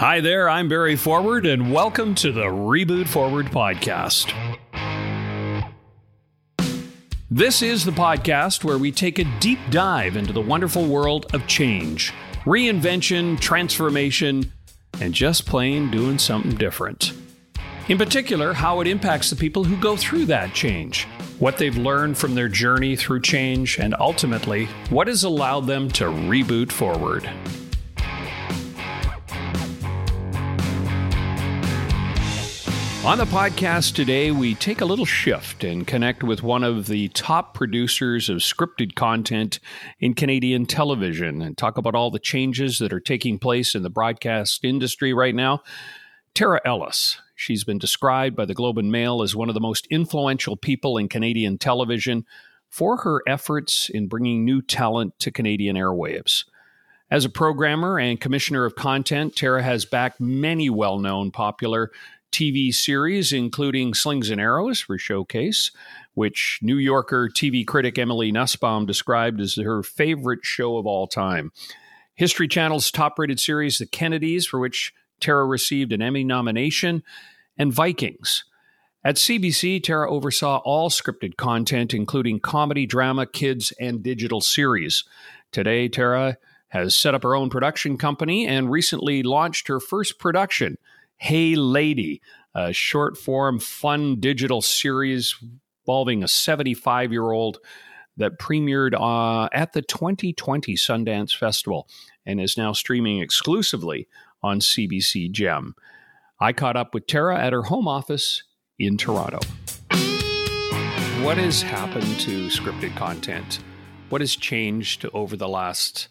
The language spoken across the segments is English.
Hi there, I'm Barry Forward, and welcome to the Reboot Forward podcast. This is the podcast where we take a deep dive into the wonderful world of change, reinvention, transformation, and just plain doing something different. In particular, how it impacts the people who go through that change, what they've learned from their journey through change, and ultimately, what has allowed them to reboot forward. On the podcast today, we take a little shift and connect with one of the top producers of scripted content in Canadian television and talk about all the changes that are taking place in the broadcast industry right now. Tara Ellis. She's been described by the Globe and Mail as one of the most influential people in Canadian television for her efforts in bringing new talent to Canadian airwaves. As a programmer and commissioner of content, Tara has backed many well known popular TV series, including Slings and Arrows for Showcase, which New Yorker TV critic Emily Nussbaum described as her favorite show of all time. History Channel's top rated series, The Kennedys, for which Tara received an Emmy nomination, and Vikings. At CBC, Tara oversaw all scripted content, including comedy, drama, kids, and digital series. Today, Tara has set up her own production company and recently launched her first production, Hey Lady, a short form, fun digital series involving a 75 year old that premiered uh, at the 2020 Sundance Festival and is now streaming exclusively on CBC Gem. I caught up with Tara at her home office in Toronto. What has happened to scripted content? What has changed over the last,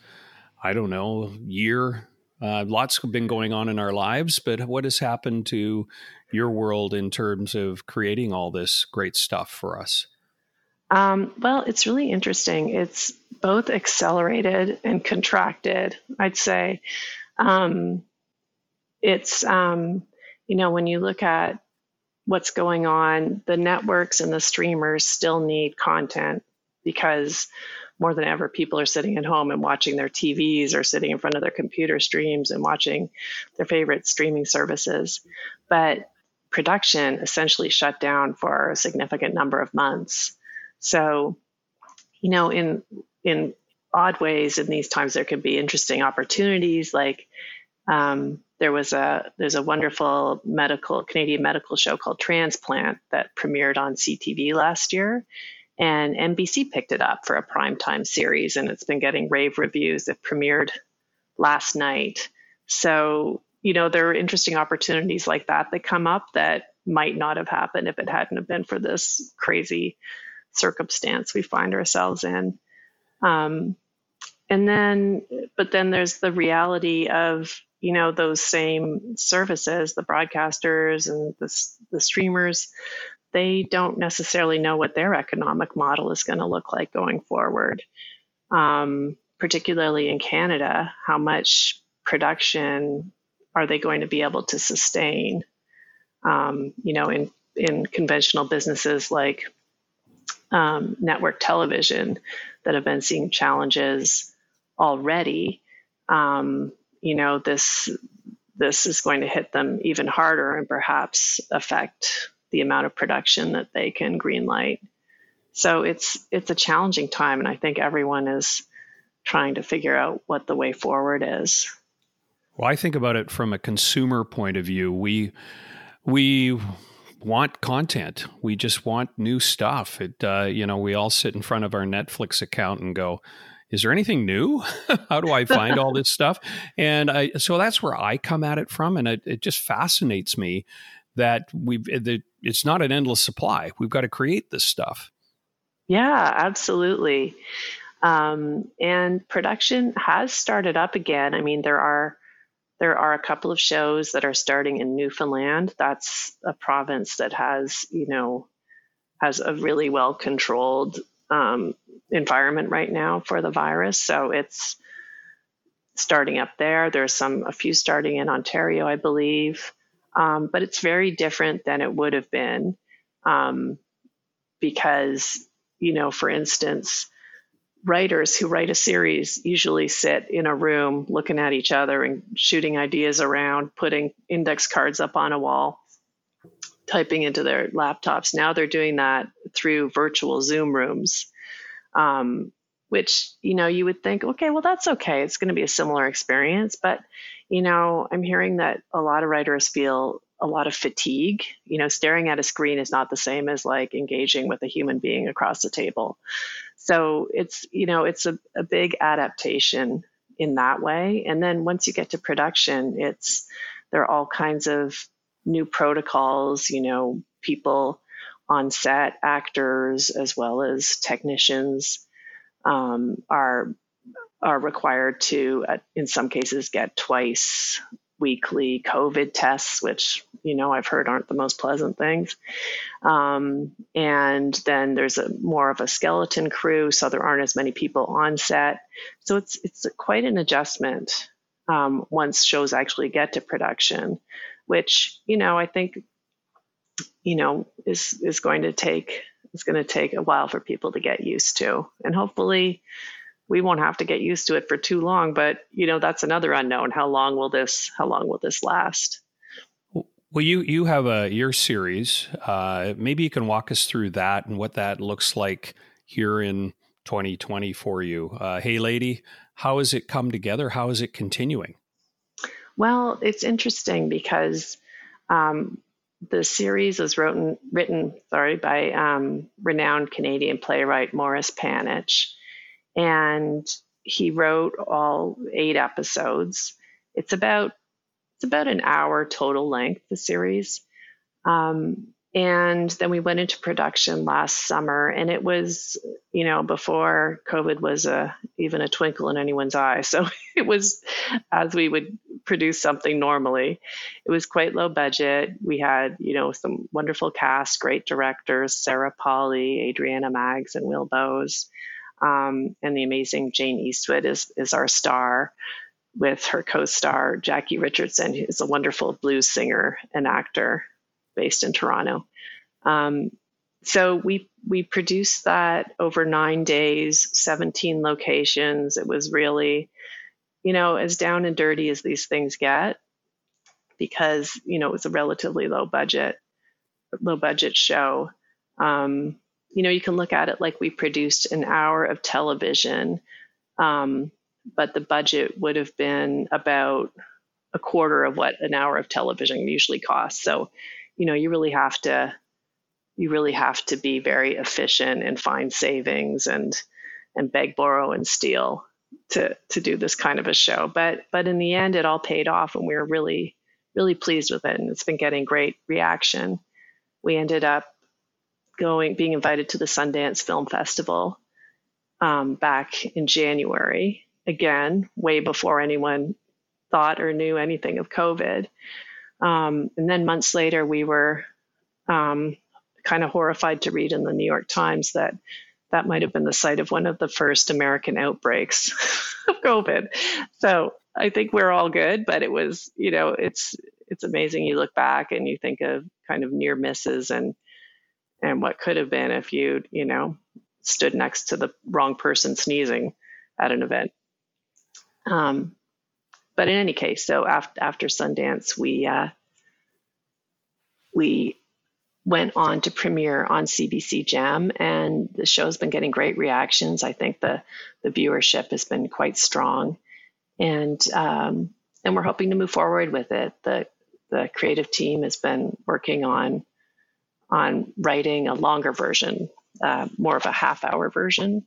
I don't know, year, uh, lots have been going on in our lives, but what has happened to your world in terms of creating all this great stuff for us? Um, well, it's really interesting. It's both accelerated and contracted, I'd say. Um, it's, um, you know, when you look at what's going on, the networks and the streamers still need content because more than ever, people are sitting at home and watching their TVs or sitting in front of their computer streams and watching their favorite streaming services. But production essentially shut down for a significant number of months. So, you know, in in odd ways, in these times, there can be interesting opportunities. Like um, there was a there's a wonderful medical Canadian medical show called Transplant that premiered on CTV last year, and NBC picked it up for a primetime series, and it's been getting rave reviews. It premiered last night. So, you know, there are interesting opportunities like that that come up that might not have happened if it hadn't have been for this crazy circumstance we find ourselves in. Um, and then, but then there's the reality of, you know, those same services, the broadcasters and the, the streamers, they don't necessarily know what their economic model is going to look like going forward. Um, particularly in Canada, how much production are they going to be able to sustain? Um, you know, in in conventional businesses like um, network television that have been seeing challenges already. Um, you know, this this is going to hit them even harder and perhaps affect the amount of production that they can greenlight. So it's it's a challenging time, and I think everyone is trying to figure out what the way forward is. Well, I think about it from a consumer point of view. We we want content. We just want new stuff. It uh, you know we all sit in front of our Netflix account and go, is there anything new? How do I find all this stuff? And I, so that's where I come at it from. And it, it just fascinates me that we've, that it's not an endless supply. We've got to create this stuff. Yeah, absolutely. Um, and production has started up again. I mean, there are there are a couple of shows that are starting in Newfoundland. That's a province that has, you know, has a really well controlled um, environment right now for the virus. So it's starting up there. There's some a few starting in Ontario, I believe. Um, but it's very different than it would have been um, because, you know, for instance, writers who write a series usually sit in a room looking at each other and shooting ideas around, putting index cards up on a wall, typing into their laptops. Now they're doing that through virtual Zoom rooms, um, which, you know, you would think, okay, well, that's okay. It's going to be a similar experience. But, you know, I'm hearing that a lot of writers feel a lot of fatigue. You know, staring at a screen is not the same as like engaging with a human being across the table. So it's, you know, it's a, a big adaptation in that way. And then once you get to production, it's, there are all kinds of new protocols, you know, people on set, actors, as well as technicians um, are are required to, uh, in some cases, get twice weekly COVID tests, which you know I've heard aren't the most pleasant things. Um, and then there's a more of a skeleton crew, so there aren't as many people on set. So it's it's quite an adjustment um, once shows actually get to production, which you know I think you know is is going to take it's going to take a while for people to get used to, and hopefully we won't have to get used to it for too long but you know that's another unknown. How long will this how long will this last? Well you you have a your series. Uh, maybe you can walk us through that and what that looks like here in 2020 for you. Uh, hey lady how has it come together? How is it continuing? Well it's interesting because um, the series was written, written sorry, by um, renowned Canadian playwright Morris Panych and he wrote all eight episodes. It's about it's about an hour total length the series, um, and then we went into production last summer, and it was you know before COVID was a even a twinkle in anyone's eye. So it was as we would produce something normally. It was quite low budget. We had you know some wonderful cast, great directors, Sarah Polley, Adriana Maggs, and Will Bowes. Um, and the amazing Jane Eastwood is, is our star with her co-star Jackie Richardson, who's a wonderful blues singer and actor based in Toronto. Um, so we we produced that over nine days, 17 locations. It was really, you know, as down and dirty as these things get, because you know it was a relatively low budget, low budget show. Um, you know, you can look at it like we produced an hour of television, um, but the budget would have been about a quarter of what an hour of television usually costs. So, you know, you really have to you really have to be very efficient and find savings and and beg, borrow, and steal to to do this kind of a show. But but in the end, it all paid off, and we were really really pleased with it, and it's been getting great reaction. We ended up going, being invited to the Sundance Film Festival um, back in January, again, way before anyone thought or knew anything of COVID. Um, and then months later, we were um, kind of horrified to read in the New York Times that that might have been the site of one of the first American outbreaks of COVID. So I think we're all good, but it was, you know, it's it's amazing. You look back and you think of kind of near misses and and what could have been if you, you know, stood next to the wrong person sneezing at an event. Um, but in any case, so after, after Sundance, we uh, we went on to premiere on CBC Gem, and the show's been getting great reactions. I think the the viewership has been quite strong, and um, and we're hoping to move forward with it. the The creative team has been working on on writing a longer version, uh, more of a half hour version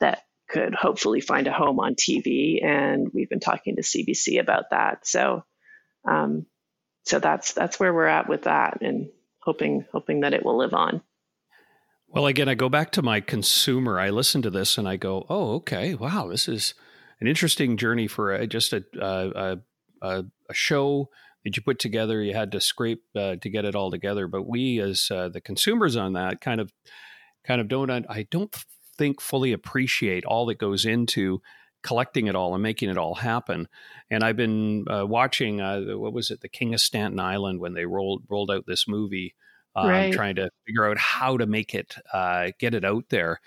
that could hopefully find a home on TV. And we've been talking to CBC about that. So, um, so that's that's where we're at with that, and hoping hoping that it will live on. Well, again, I go back to my consumer. I listen to this and I go, "Oh, okay, wow, this is an interesting journey for a, just a, a, a, a show that you put together. You had to scrape uh, to get it all together. But we, as uh, the consumers on that, kind of, kind of don't. I don't think fully appreciate all that goes into collecting it all and making it all happen. And I've been uh, watching. Uh, what was it? The King of Staten Island when they rolled rolled out this movie. Um, right. Trying to figure out how to make it, uh, get it out there.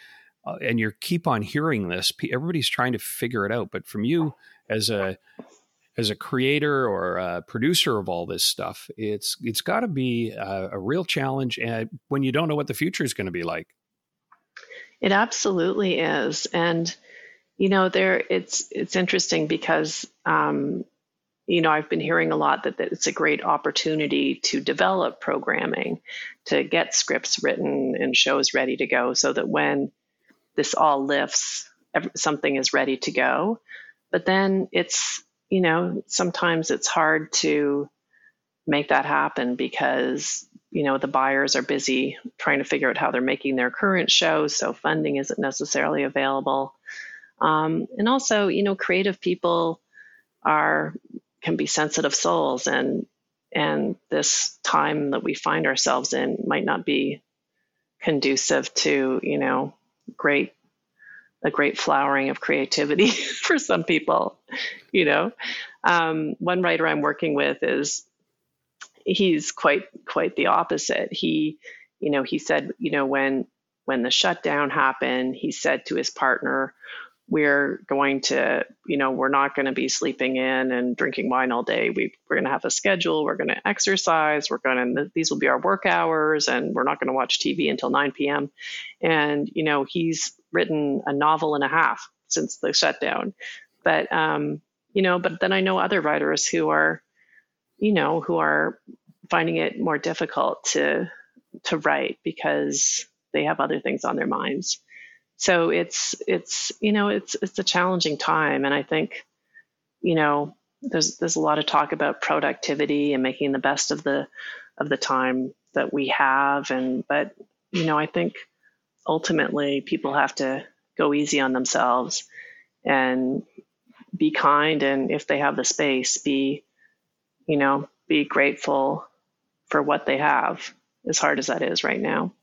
uh, and you keep on hearing this. Everybody's trying to figure it out, but from you as a as a creator or a producer of all this stuff, it's it's got to be a, a, real challenge, and when you don't know what the future is going to be like. It absolutely is, and you know, there it's it's interesting because um, you know I've been hearing a lot that, that it's a great opportunity to develop programming, to get scripts written and shows ready to go, so that when this all lifts, something is ready to go. But then it's you know, sometimes it's hard to make that happen because, you know, the buyers are busy trying to figure out how they're making their current shows, so funding isn't necessarily available. Um, and also, you know, creative people are can be sensitive souls and and this time that we find ourselves in might not be conducive to, you know, great a great flowering of creativity for some people, you know. Um, one writer I'm working with is he's quite quite the opposite. He, you know, he said, you know, when when the shutdown happened, he said to his partner, we're going to, you know, we're not going to be sleeping in and drinking wine all day. We, we're going to have a schedule. We're going to exercise. We're going to, these will be our work hours and we're not going to watch TV until 9 p.m. And, you know, he's written a novel and a half since the shutdown. But, um, you know, but then I know other writers who are, you know, who are finding it more difficult to, to write because they have other things on their minds so it's it's you know it's it's a challenging time. And i think you know there's there's a lot of talk about productivity and making the best of the of the time that we have. And but you know i think ultimately people have to go easy on themselves and be kind. And if they have the space be you know be grateful for what they have as hard as that is right now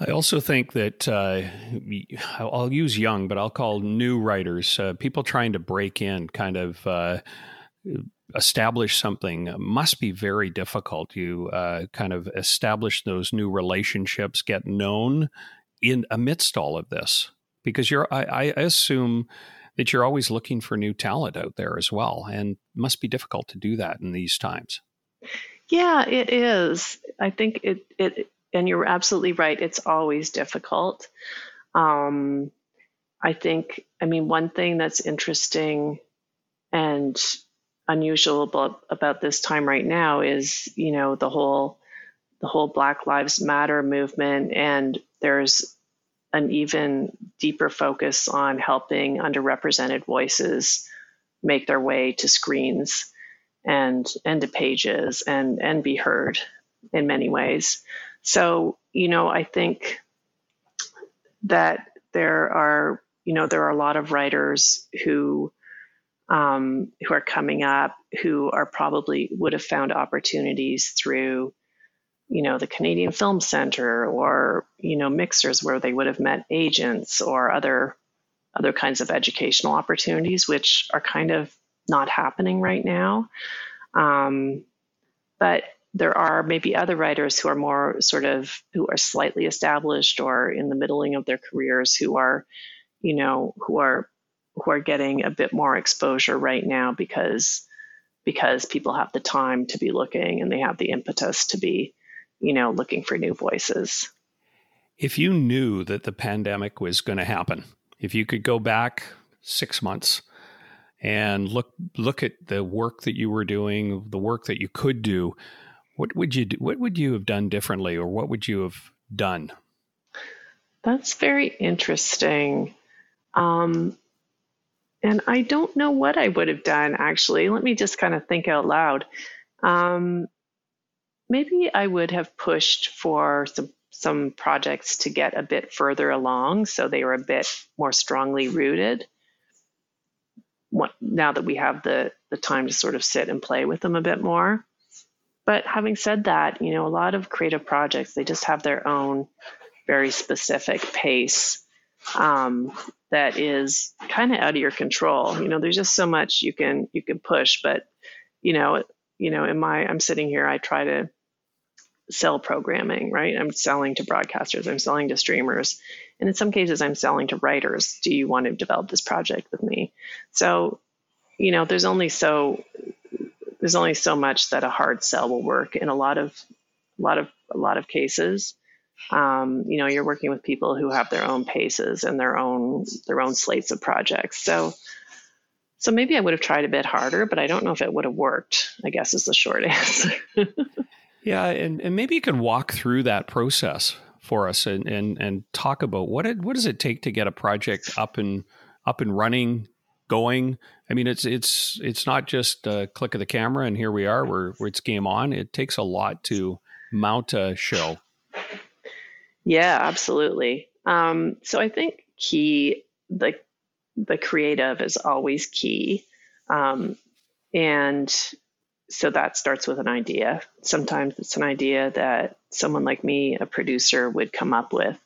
I also think that uh, I'll use young, but I'll call new writers, uh, people trying to break in, kind of uh, establish something, must be very difficult. You uh, kind of establish those new relationships, get known in amidst all of this, because you're. I, I assume that you're always looking for new talent out there as well, and must be difficult to do that in these times. Yeah, it is. I think it it and you're absolutely right. It's always difficult. Um, I think, I mean, one thing that's interesting and unusual about, about this time right now is, you know, the whole the whole Black Lives Matter movement, and there's an even deeper focus on helping underrepresented voices make their way to screens and and to pages and and be heard in many ways. So, you know, I think that there are, you know, there are a lot of writers who um, who are coming up who are probably would have found opportunities through, you know, the Canadian Film Center or you know mixers where they would have met agents or other other kinds of educational opportunities, which are kind of not happening right now. Um, but there are maybe other writers who are more sort of who are slightly established or in the middling of their careers who are you know who are who are getting a bit more exposure right now because because people have the time to be looking and they have the impetus to be you know looking for new voices. If you knew that the pandemic was going to happen if you could go back 6 months and look look at the work that you were doing the work that you could do what would you do, what would you have done differently, or what would you have done? That's very interesting. Um, and I don't know what I would have done actually. Let me just kind of think out loud. Um, maybe I would have pushed for some some projects to get a bit further along, so they were a bit more strongly rooted. Now that we have the the time to sort of sit and play with them a bit more. But having said that, you know, a lot of creative projects, they just have their own very specific pace um, that is kind of out of your control. You know, there's just so much you can you can push, but you know, you know, in my I'm sitting here, I try to sell programming, right? I'm selling to broadcasters, I'm selling to streamers, And in some cases, I'm selling to writers. Do you want to develop this project with me? So, you know, there's only so there's only so much that a hard sell will work in a lot of a lot of a lot of cases. Um, you know, you're working with people who have their own paces and their own their own slates of projects. So so maybe I would have tried a bit harder, but I don't know if it would have worked, I guess is the short answer. yeah, and, and maybe you could walk through that process for us and, and, and talk about what it, what does it take to get a project up and up and running, going. I mean, it's it's it's not just a click of the camera and here we are, where, where it's game on. It takes a lot to mount a show. Yeah, absolutely. Um, so I think key the the creative is always key. Um, and so that starts with an idea. Sometimes it's an idea that someone like me, a producer, would come up with.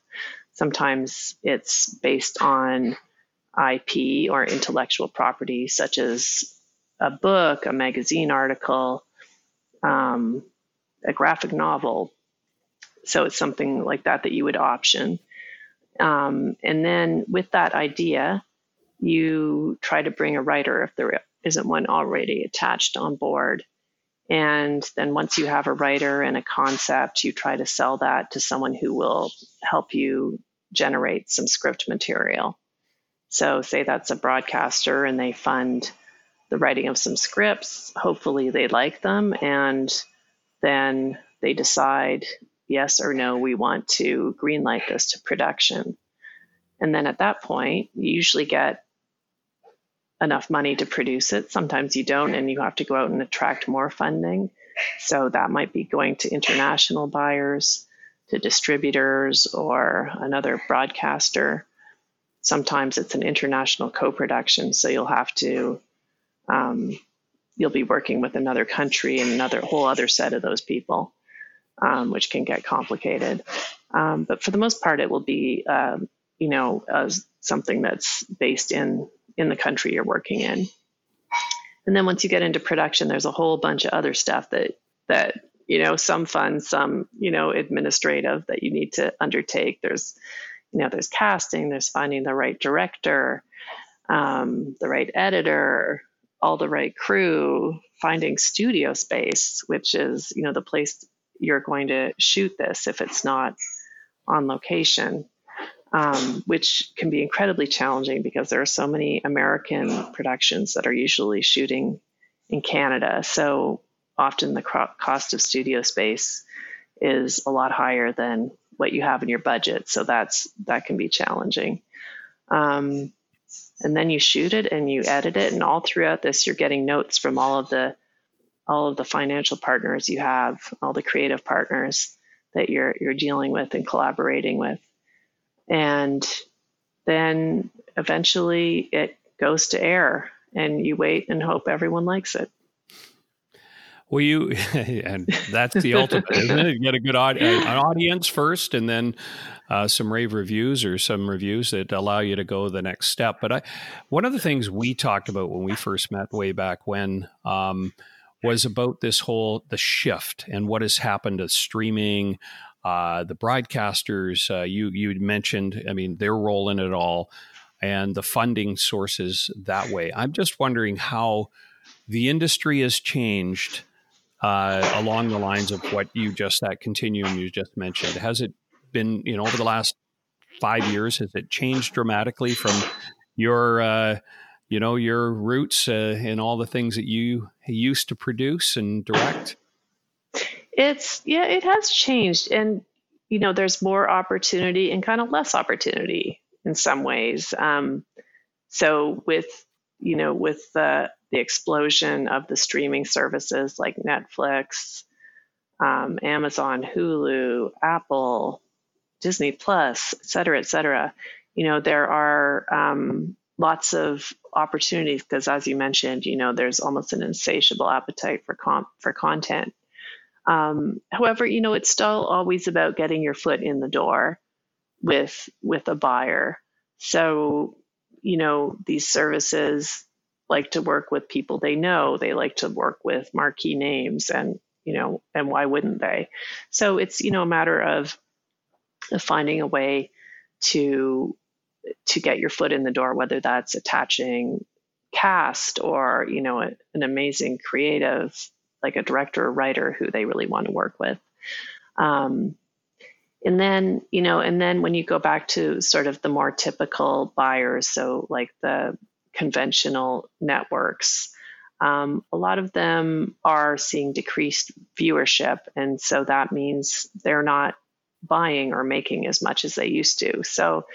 Sometimes it's based on IP or intellectual property, such as a book, a magazine article, um, a graphic novel. So it's something like that that you would option. Um, and then with that idea, you try to bring a writer if there isn't one already attached on board. And then once you have a writer and a concept, you try to sell that to someone who will help you generate some script material. So, say that's a broadcaster and they fund the writing of some scripts. Hopefully, they like them. And then they decide, yes or no, we want to greenlight this to production. And then at that point, you usually get enough money to produce it. Sometimes you don't, and you have to go out and attract more funding. So that might be going to international buyers, to distributors, or another broadcaster. Sometimes it's an international co-production, so you'll have to um, you'll be working with another country and another whole other set of those people, um, which can get complicated. Um, but for the most part, it will be um, you know something that's based in in the country you're working in. And then once you get into production, there's a whole bunch of other stuff that that you know some fun, some you know administrative that you need to undertake. There's you know there's casting, there's finding the right director, um, the right editor, all the right crew, finding studio space, which is you know the place you're going to shoot this if it's not on location um, which can be incredibly challenging because there are so many American productions that are usually shooting in Canada. So often the cost of studio space is a lot higher than what you have in your budget. So that's that can be challenging. Um, and then you shoot it and you edit it, and all throughout this, you're getting notes from all of the all of the financial partners you have, all the creative partners that you're you're dealing with and collaborating with and then eventually it goes to air and you wait and hope everyone likes it well, you and that's the ultimate, isn't it? You get a good aud- an audience first, and then uh, some rave reviews or some reviews that allow you to go the next step. But I, one of the things we talked about when we first met way back when um, was about this whole the shift and what has happened to streaming, uh, the broadcasters uh, you you mentioned, I mean, their role in it all, and the funding sources that way. I'm just wondering how the industry has changed uh, along the lines of what you just that continuum you just mentioned. Has it been you know over the last five years? Has it changed dramatically from your uh, you know your roots uh, and all the things that you used to produce and direct? It's yeah, it has changed, and you know, there's more opportunity and kind of less opportunity in some ways. Um, so with you know, with the the explosion of the streaming services like Netflix, um, Amazon, Hulu, Apple, Disney Plus, et cetera, et cetera, you know, there are um, lots of opportunities because, as you mentioned, you know, there's almost an insatiable appetite for comp- for content. Um, however, you know, it's still always about getting your foot in the door with with a buyer. So, you know, these services like to work with people they know. They like to work with marquee names, and you know, and why wouldn't they? So it's you know a matter of, finding a way to to get your foot in the door, whether that's attaching cast or you know a, an amazing creative like a director or writer who they really want to work with. Um, and then you know and then when you go back to sort of the more typical buyers so like the conventional networks. Um, a lot of them are seeing decreased viewership and so that means they're not buying or making as much as they used to. So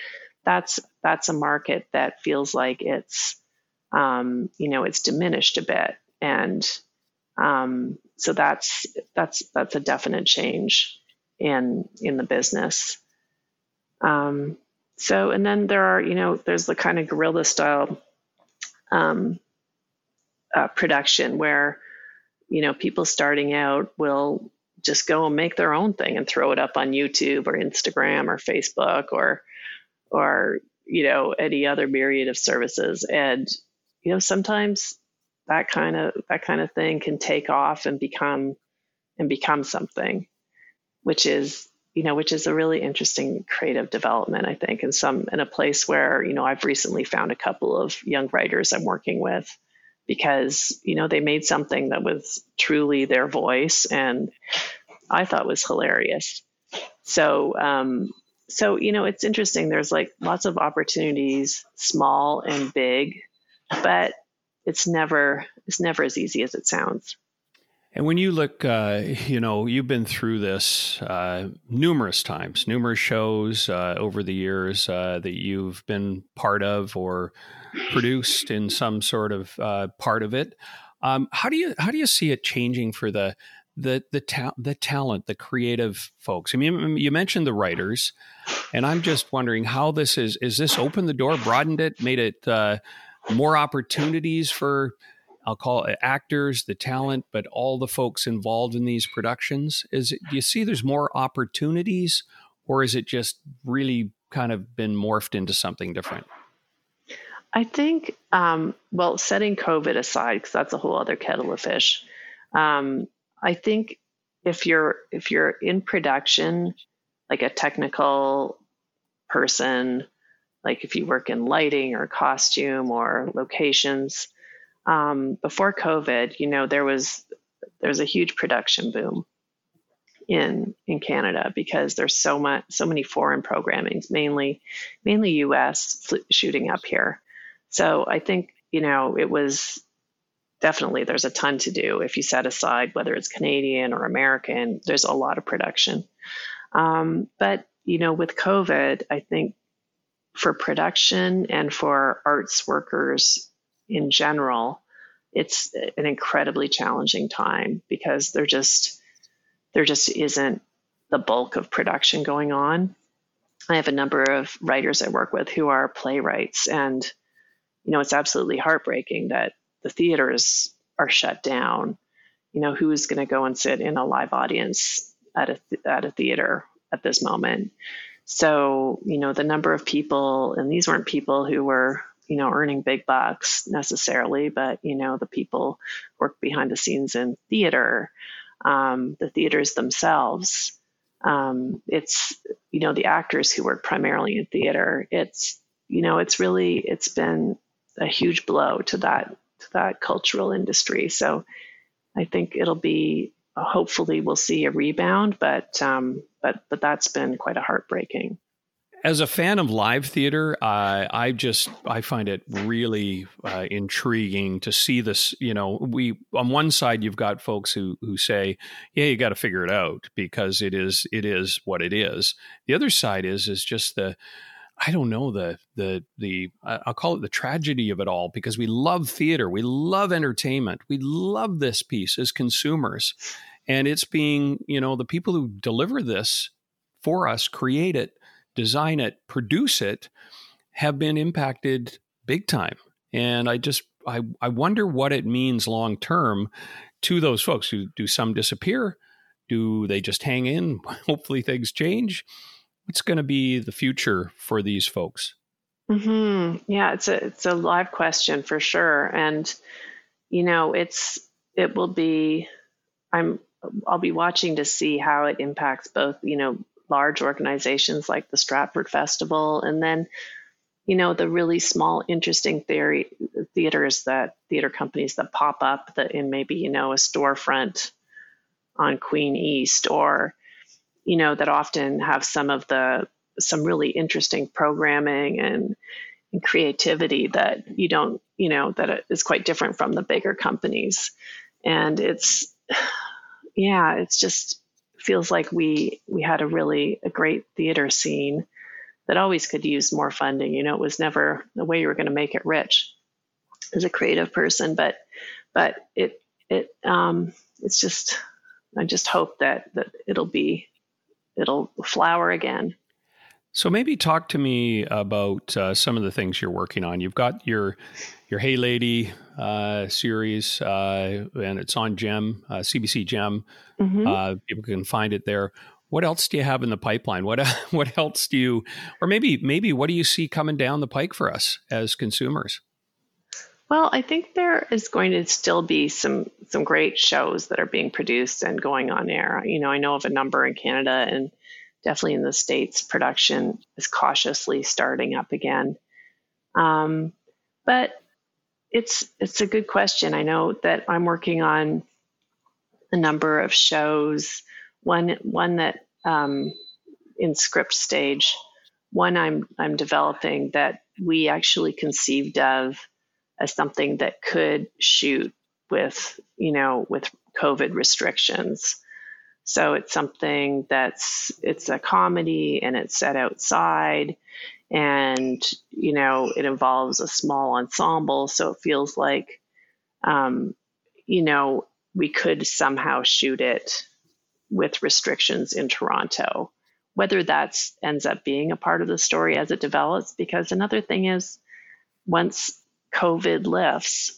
that's that's a market that feels like it's um, you know it's diminished a bit. And um, so that's that's that's a definite change in in the business. Um, so and then there are you know there's the kind of guerrilla style um, uh, production where you know people starting out will just go and make their own thing and throw it up on YouTube or Instagram or Facebook or or you know any other myriad of services. And you know sometimes that kind of that kind of thing can take off and become and become something which is you know which is a really interesting creative development i think in some in a place where you know i've recently found a couple of young writers i'm working with because you know they made something that was truly their voice and i thought was hilarious. So um so you know it's interesting. There's like lots of opportunities small and big but it's never it's never as easy as it sounds and when you look, uh, you know, you've been through this uh, numerous times, numerous shows uh, over the years uh, that you've been part of or produced in some sort of uh, part of it. Um, how do you how do you see it changing for the the the, ta- the talent, the creative folks? I mean, you mentioned the writers, and I'm just wondering how this is. Is this opened the door, broadened it, made it uh, more opportunities for I'll call it actors, the talent, but all the folks involved in these productions? Is it, do you see there's more opportunities, or is it just really kind of been morphed into something different? I think, um, well, setting COVID aside, because that's a whole other kettle of fish. Um, I think if you're if you're in production, like a technical person, like if you work in lighting or costume or locations, um, before COVID, you know, there was there was a huge production boom in in Canada because there's so much so many foreign programmings, mainly mainly U.S. shooting up here. So I think you know it was definitely there's a ton to do if you set aside whether it's Canadian or American. There's a lot of production, um, but you know with COVID, I think for production and for arts workers in general, it's an incredibly challenging time because there just there just isn't the bulk of production going on. I have a number of writers I work with who are playwrights, and you know it's absolutely heartbreaking that the theaters are shut down. You know who's going to go and sit in a live audience at a at a theater at this moment? So you know the number of people, and these weren't people who were you know earning big bucks necessarily, but you know the people work behind the scenes in theater, um, the theaters themselves. Um, it's you know the actors who work primarily in theater. It's you know it's really it's been a huge blow to that to that cultural industry. So I think it'll be hopefully we'll see a rebound, but um, but but that's been quite a heartbreaking as a fan of live theater, uh, I just I find it really uh, intriguing to see this. You know, we on one side you've got folks who who say, "Yeah, you got to figure it out because it is it is what it is." The other side is is just the I don't know the the the I'll call it the tragedy of it all because we love theater, we love entertainment, we love this piece as consumers, and it's being you know the people who deliver this for us create it design it, produce it, have been impacted big time. And I just I, I wonder what it means long term to those folks. Do, do some disappear? Do they just hang in? Hopefully things change. What's going to be the future for these folks? Mm-hmm. Yeah, it's a it's a live question for sure, and you know it's it will be. I'm I'll be watching to see how it impacts both you know large organizations like the Stratford Festival, and then you know the really small, interesting theory theaters that theater companies that pop up that in maybe you know a storefront on Queen East, or you know that often have some of the some really interesting programming and, and creativity that you don't you know that is quite different from the bigger companies, and it's yeah, it's just feels like we we had a really a great theater scene that always could use more funding. You know, it was never the way you were going to make it rich as a creative person, but but it it um, it's just I just hope that that it'll be it'll flower again. So maybe talk to me about uh, some of the things you're working on. You've got your your Hey Lady uh, series, uh, and it's on Gem, CBC uh, Gem. Mm-hmm. Uh, people can find it there. What else do you have in the pipeline? What what else do you, or maybe maybe what do you see coming down the pike for us as consumers? Well, I think there is going to still be some some great shows that are being produced and going on air. You know, I know of a number in Canada and definitely in the states. Production is cautiously starting up again, um, but it's it's a good question. I know that I'm working on a number of shows. One one that um, in script stage. One I'm I'm developing that we actually conceived of as something that could shoot with you know with COVID restrictions. So it's something that's it's a comedy and it's set outside and you know it involves a small ensemble so it feels like um, you know we could somehow shoot it with restrictions in Toronto. Whether that ends up being a part of the story as it develops, because another thing is once COVID lifts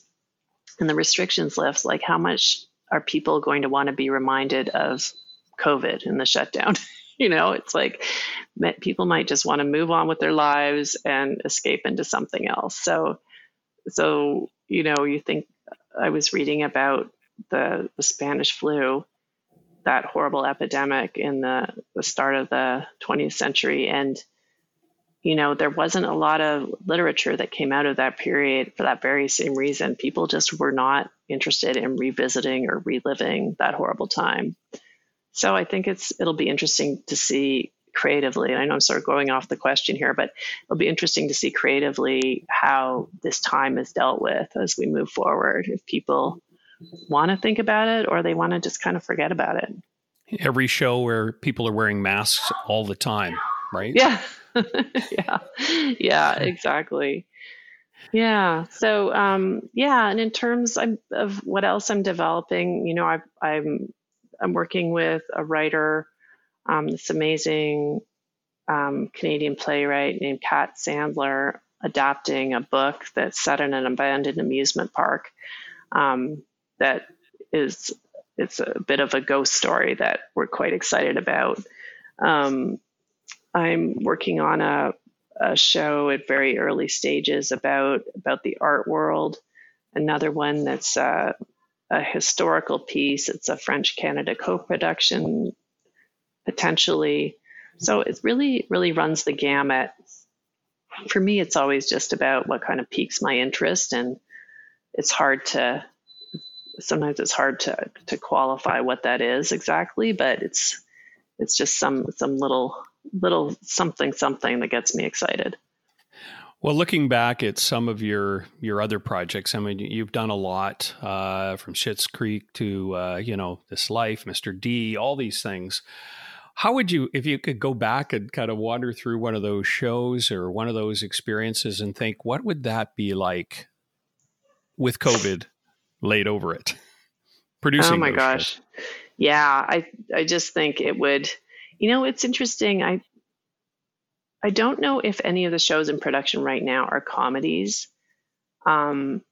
and the restrictions lifts, like how much are people going to want to be reminded of COVID and the shutdown? you know, it's like people might just want to move on with their lives and escape into something else. So, so you know, you think I was reading about the, the Spanish flu, that horrible epidemic in the, the start of the 20th century. And, you know, there wasn't a lot of literature that came out of that period for that very same reason. People just were not interested in revisiting or reliving that horrible time. So I think it's it'll be interesting to see creatively. And I know I'm sort of going off the question here, but it'll be interesting to see creatively how this time is dealt with as we move forward. If people want to think about it or they want to just kind of forget about it. Every show where people are wearing masks all the time, right? Yeah. yeah. Yeah, exactly. Yeah. So, um, yeah. And in terms of, of what else I'm developing, you know, I, I'm, I'm working with a writer, um, this amazing um, Canadian playwright named Kat Sandler, adapting a book that's set in an abandoned amusement park. Um, that is it's a bit of a ghost story that we're quite excited about. Um, I'm working on a, a show at very early stages about about the art world. Another one that's uh, a historical piece. It's a French Canada co-production, potentially. So it really really runs the gamut. For me, it's always just about what kind of piques my interest, and it's hard to sometimes it's hard to to qualify what that is exactly, but it's it's just some some little little something something that gets me excited. Well, looking back at some of your your other projects, I mean, you've done a lot uh, from Schitt's Creek to uh, you know This Life, Mr. D, all these things. How would you, if you could go back and kind of wander through one of those shows or one of those experiences and think, what would that be like with COVID laid over it. Producing. Oh my gosh. Shows. Yeah, I I just think it would. You know, it's interesting. I I don't know if any of the shows in production right now are comedies. Um,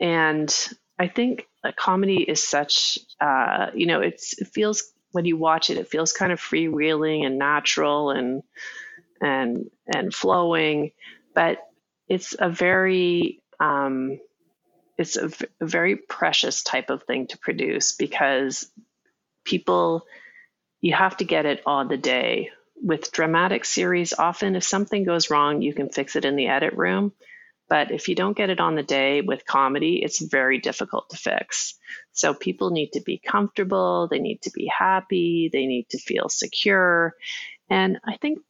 and I think a comedy is such, uh, you know, it's it feels when you watch it, it feels kind of freewheeling and natural and and and flowing, but it's a very um, it's a, v- a very precious type of thing to produce because people you have to get it on the day with dramatic series, often if something goes wrong, you can fix it in the edit room. But if you don't get it on the day with comedy, it's very difficult to fix. So people need to be comfortable, they need to be happy, they need to feel secure. And I think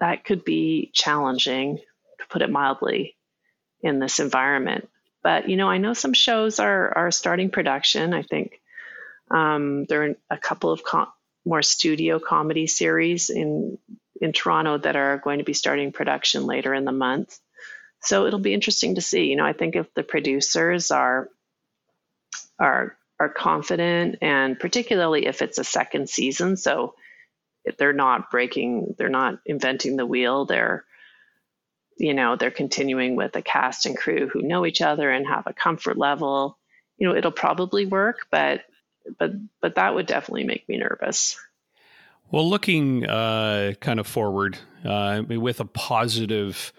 that could be challenging, to put it mildly, in this environment. But you know, I know some shows are are starting production. I think um, there are a couple of more studio comedy series in in Toronto that are going to be starting production later in the month. So it'll be interesting to see. You know, I think if the producers are are are confident, and particularly if it's a second season, so they're not breaking, they're not inventing the wheel. They're you know they're continuing with a cast and crew who know each other and have a comfort level you know it'll probably work but but but that would definitely make me nervous well looking uh, kind of forward uh, with a positive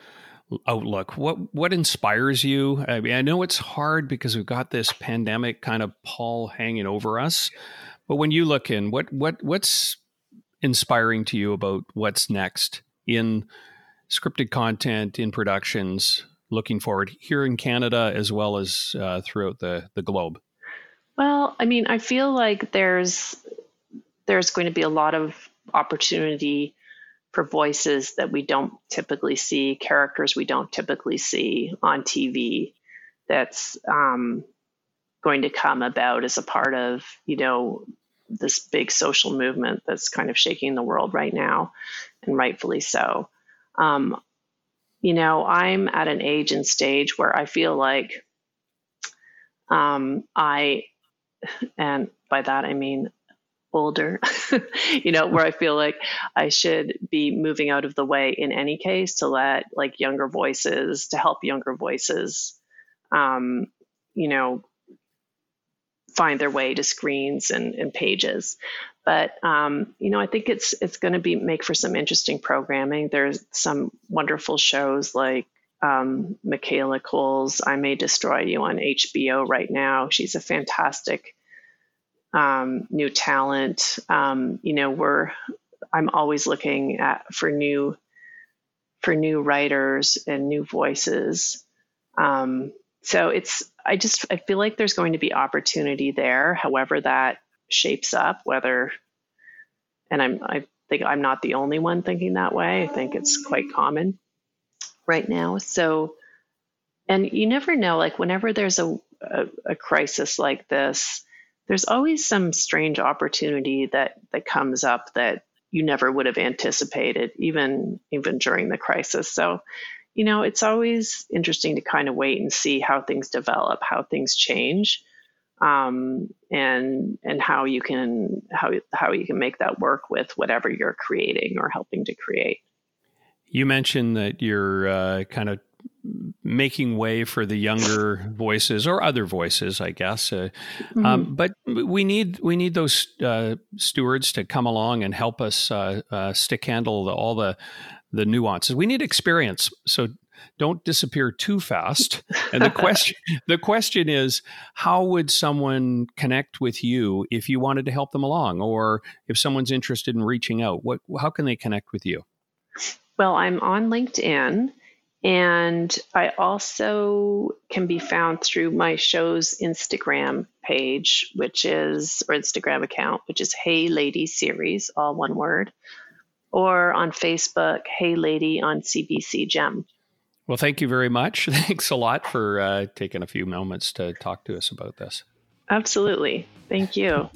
outlook what what inspires you i mean i know it's hard because we've got this pandemic kind of pall hanging over us but when you look in what what what's inspiring to you about what's next in scripted content in productions looking forward here in Canada as well as uh, throughout the, the globe? Well, I mean, I feel like there's there's going to be a lot of opportunity for voices that we don't typically see, characters we don't typically see on TV. That's um, going to come about as a part of you know this big social movement that's kind of shaking the world right now, and rightfully so. Um, you know, I'm at an age and stage where I feel like um, I, and by that I mean older, you know, where I feel like I should be moving out of the way in any case to let like younger voices, to help younger voices, um, you know, find their way to screens and, and pages. But um, you know, I think it's it's going to be make for some interesting programming. There's some wonderful shows like um, Michaela Coel's "I May Destroy You" on HBO right now. She's a fantastic um, new talent. Um, you know, we're I'm always looking at for new for new writers and new voices. Um, so it's I just I feel like there's going to be opportunity there. However, that shapes up whether and i'm i think i'm not the only one thinking that way i think it's quite common right now so and you never know like whenever there's a, a, a crisis like this there's always some strange opportunity that that comes up that you never would have anticipated even even during the crisis so you know it's always interesting to kind of wait and see how things develop how things change um, and and how you can how how you can make that work with whatever you're creating or helping to create. You mentioned that you're uh, kind of making way for the younger voices or other voices, I guess. Uh, mm-hmm. um, but we need we need those uh, stewards to come along and help us uh, uh stick handle the, all the the nuances. We need experience. So don't disappear too fast. And the question the question is how would someone connect with you if you wanted to help them along or if someone's interested in reaching out? What how can they connect with you? Well, I'm on LinkedIn and I also can be found through my show's Instagram page, which is, or Instagram account, which is Hey Lady Series, all one word, or on Facebook, Hey Lady on CBC Gem. Well, thank you very much. Thanks a lot for uh, taking a few moments to talk to us about this. Absolutely. Thank you.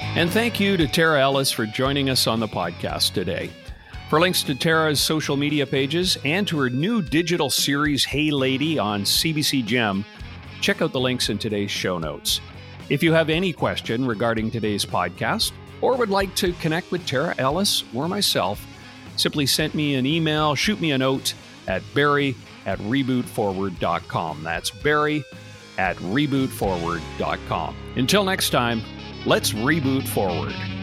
And thank you to Tara Ellis for joining us on the podcast today. For links to Tara's social media pages and to her new digital series, Hey Lady, on CBC Gem, check out the links in today's show notes. If you have any question regarding today's podcast or would like to connect with Tara Ellis or myself, simply send me an email, shoot me a note at barry at rebootforward.com. That's barry at rebootforward.com. Until next time, let's reboot forward.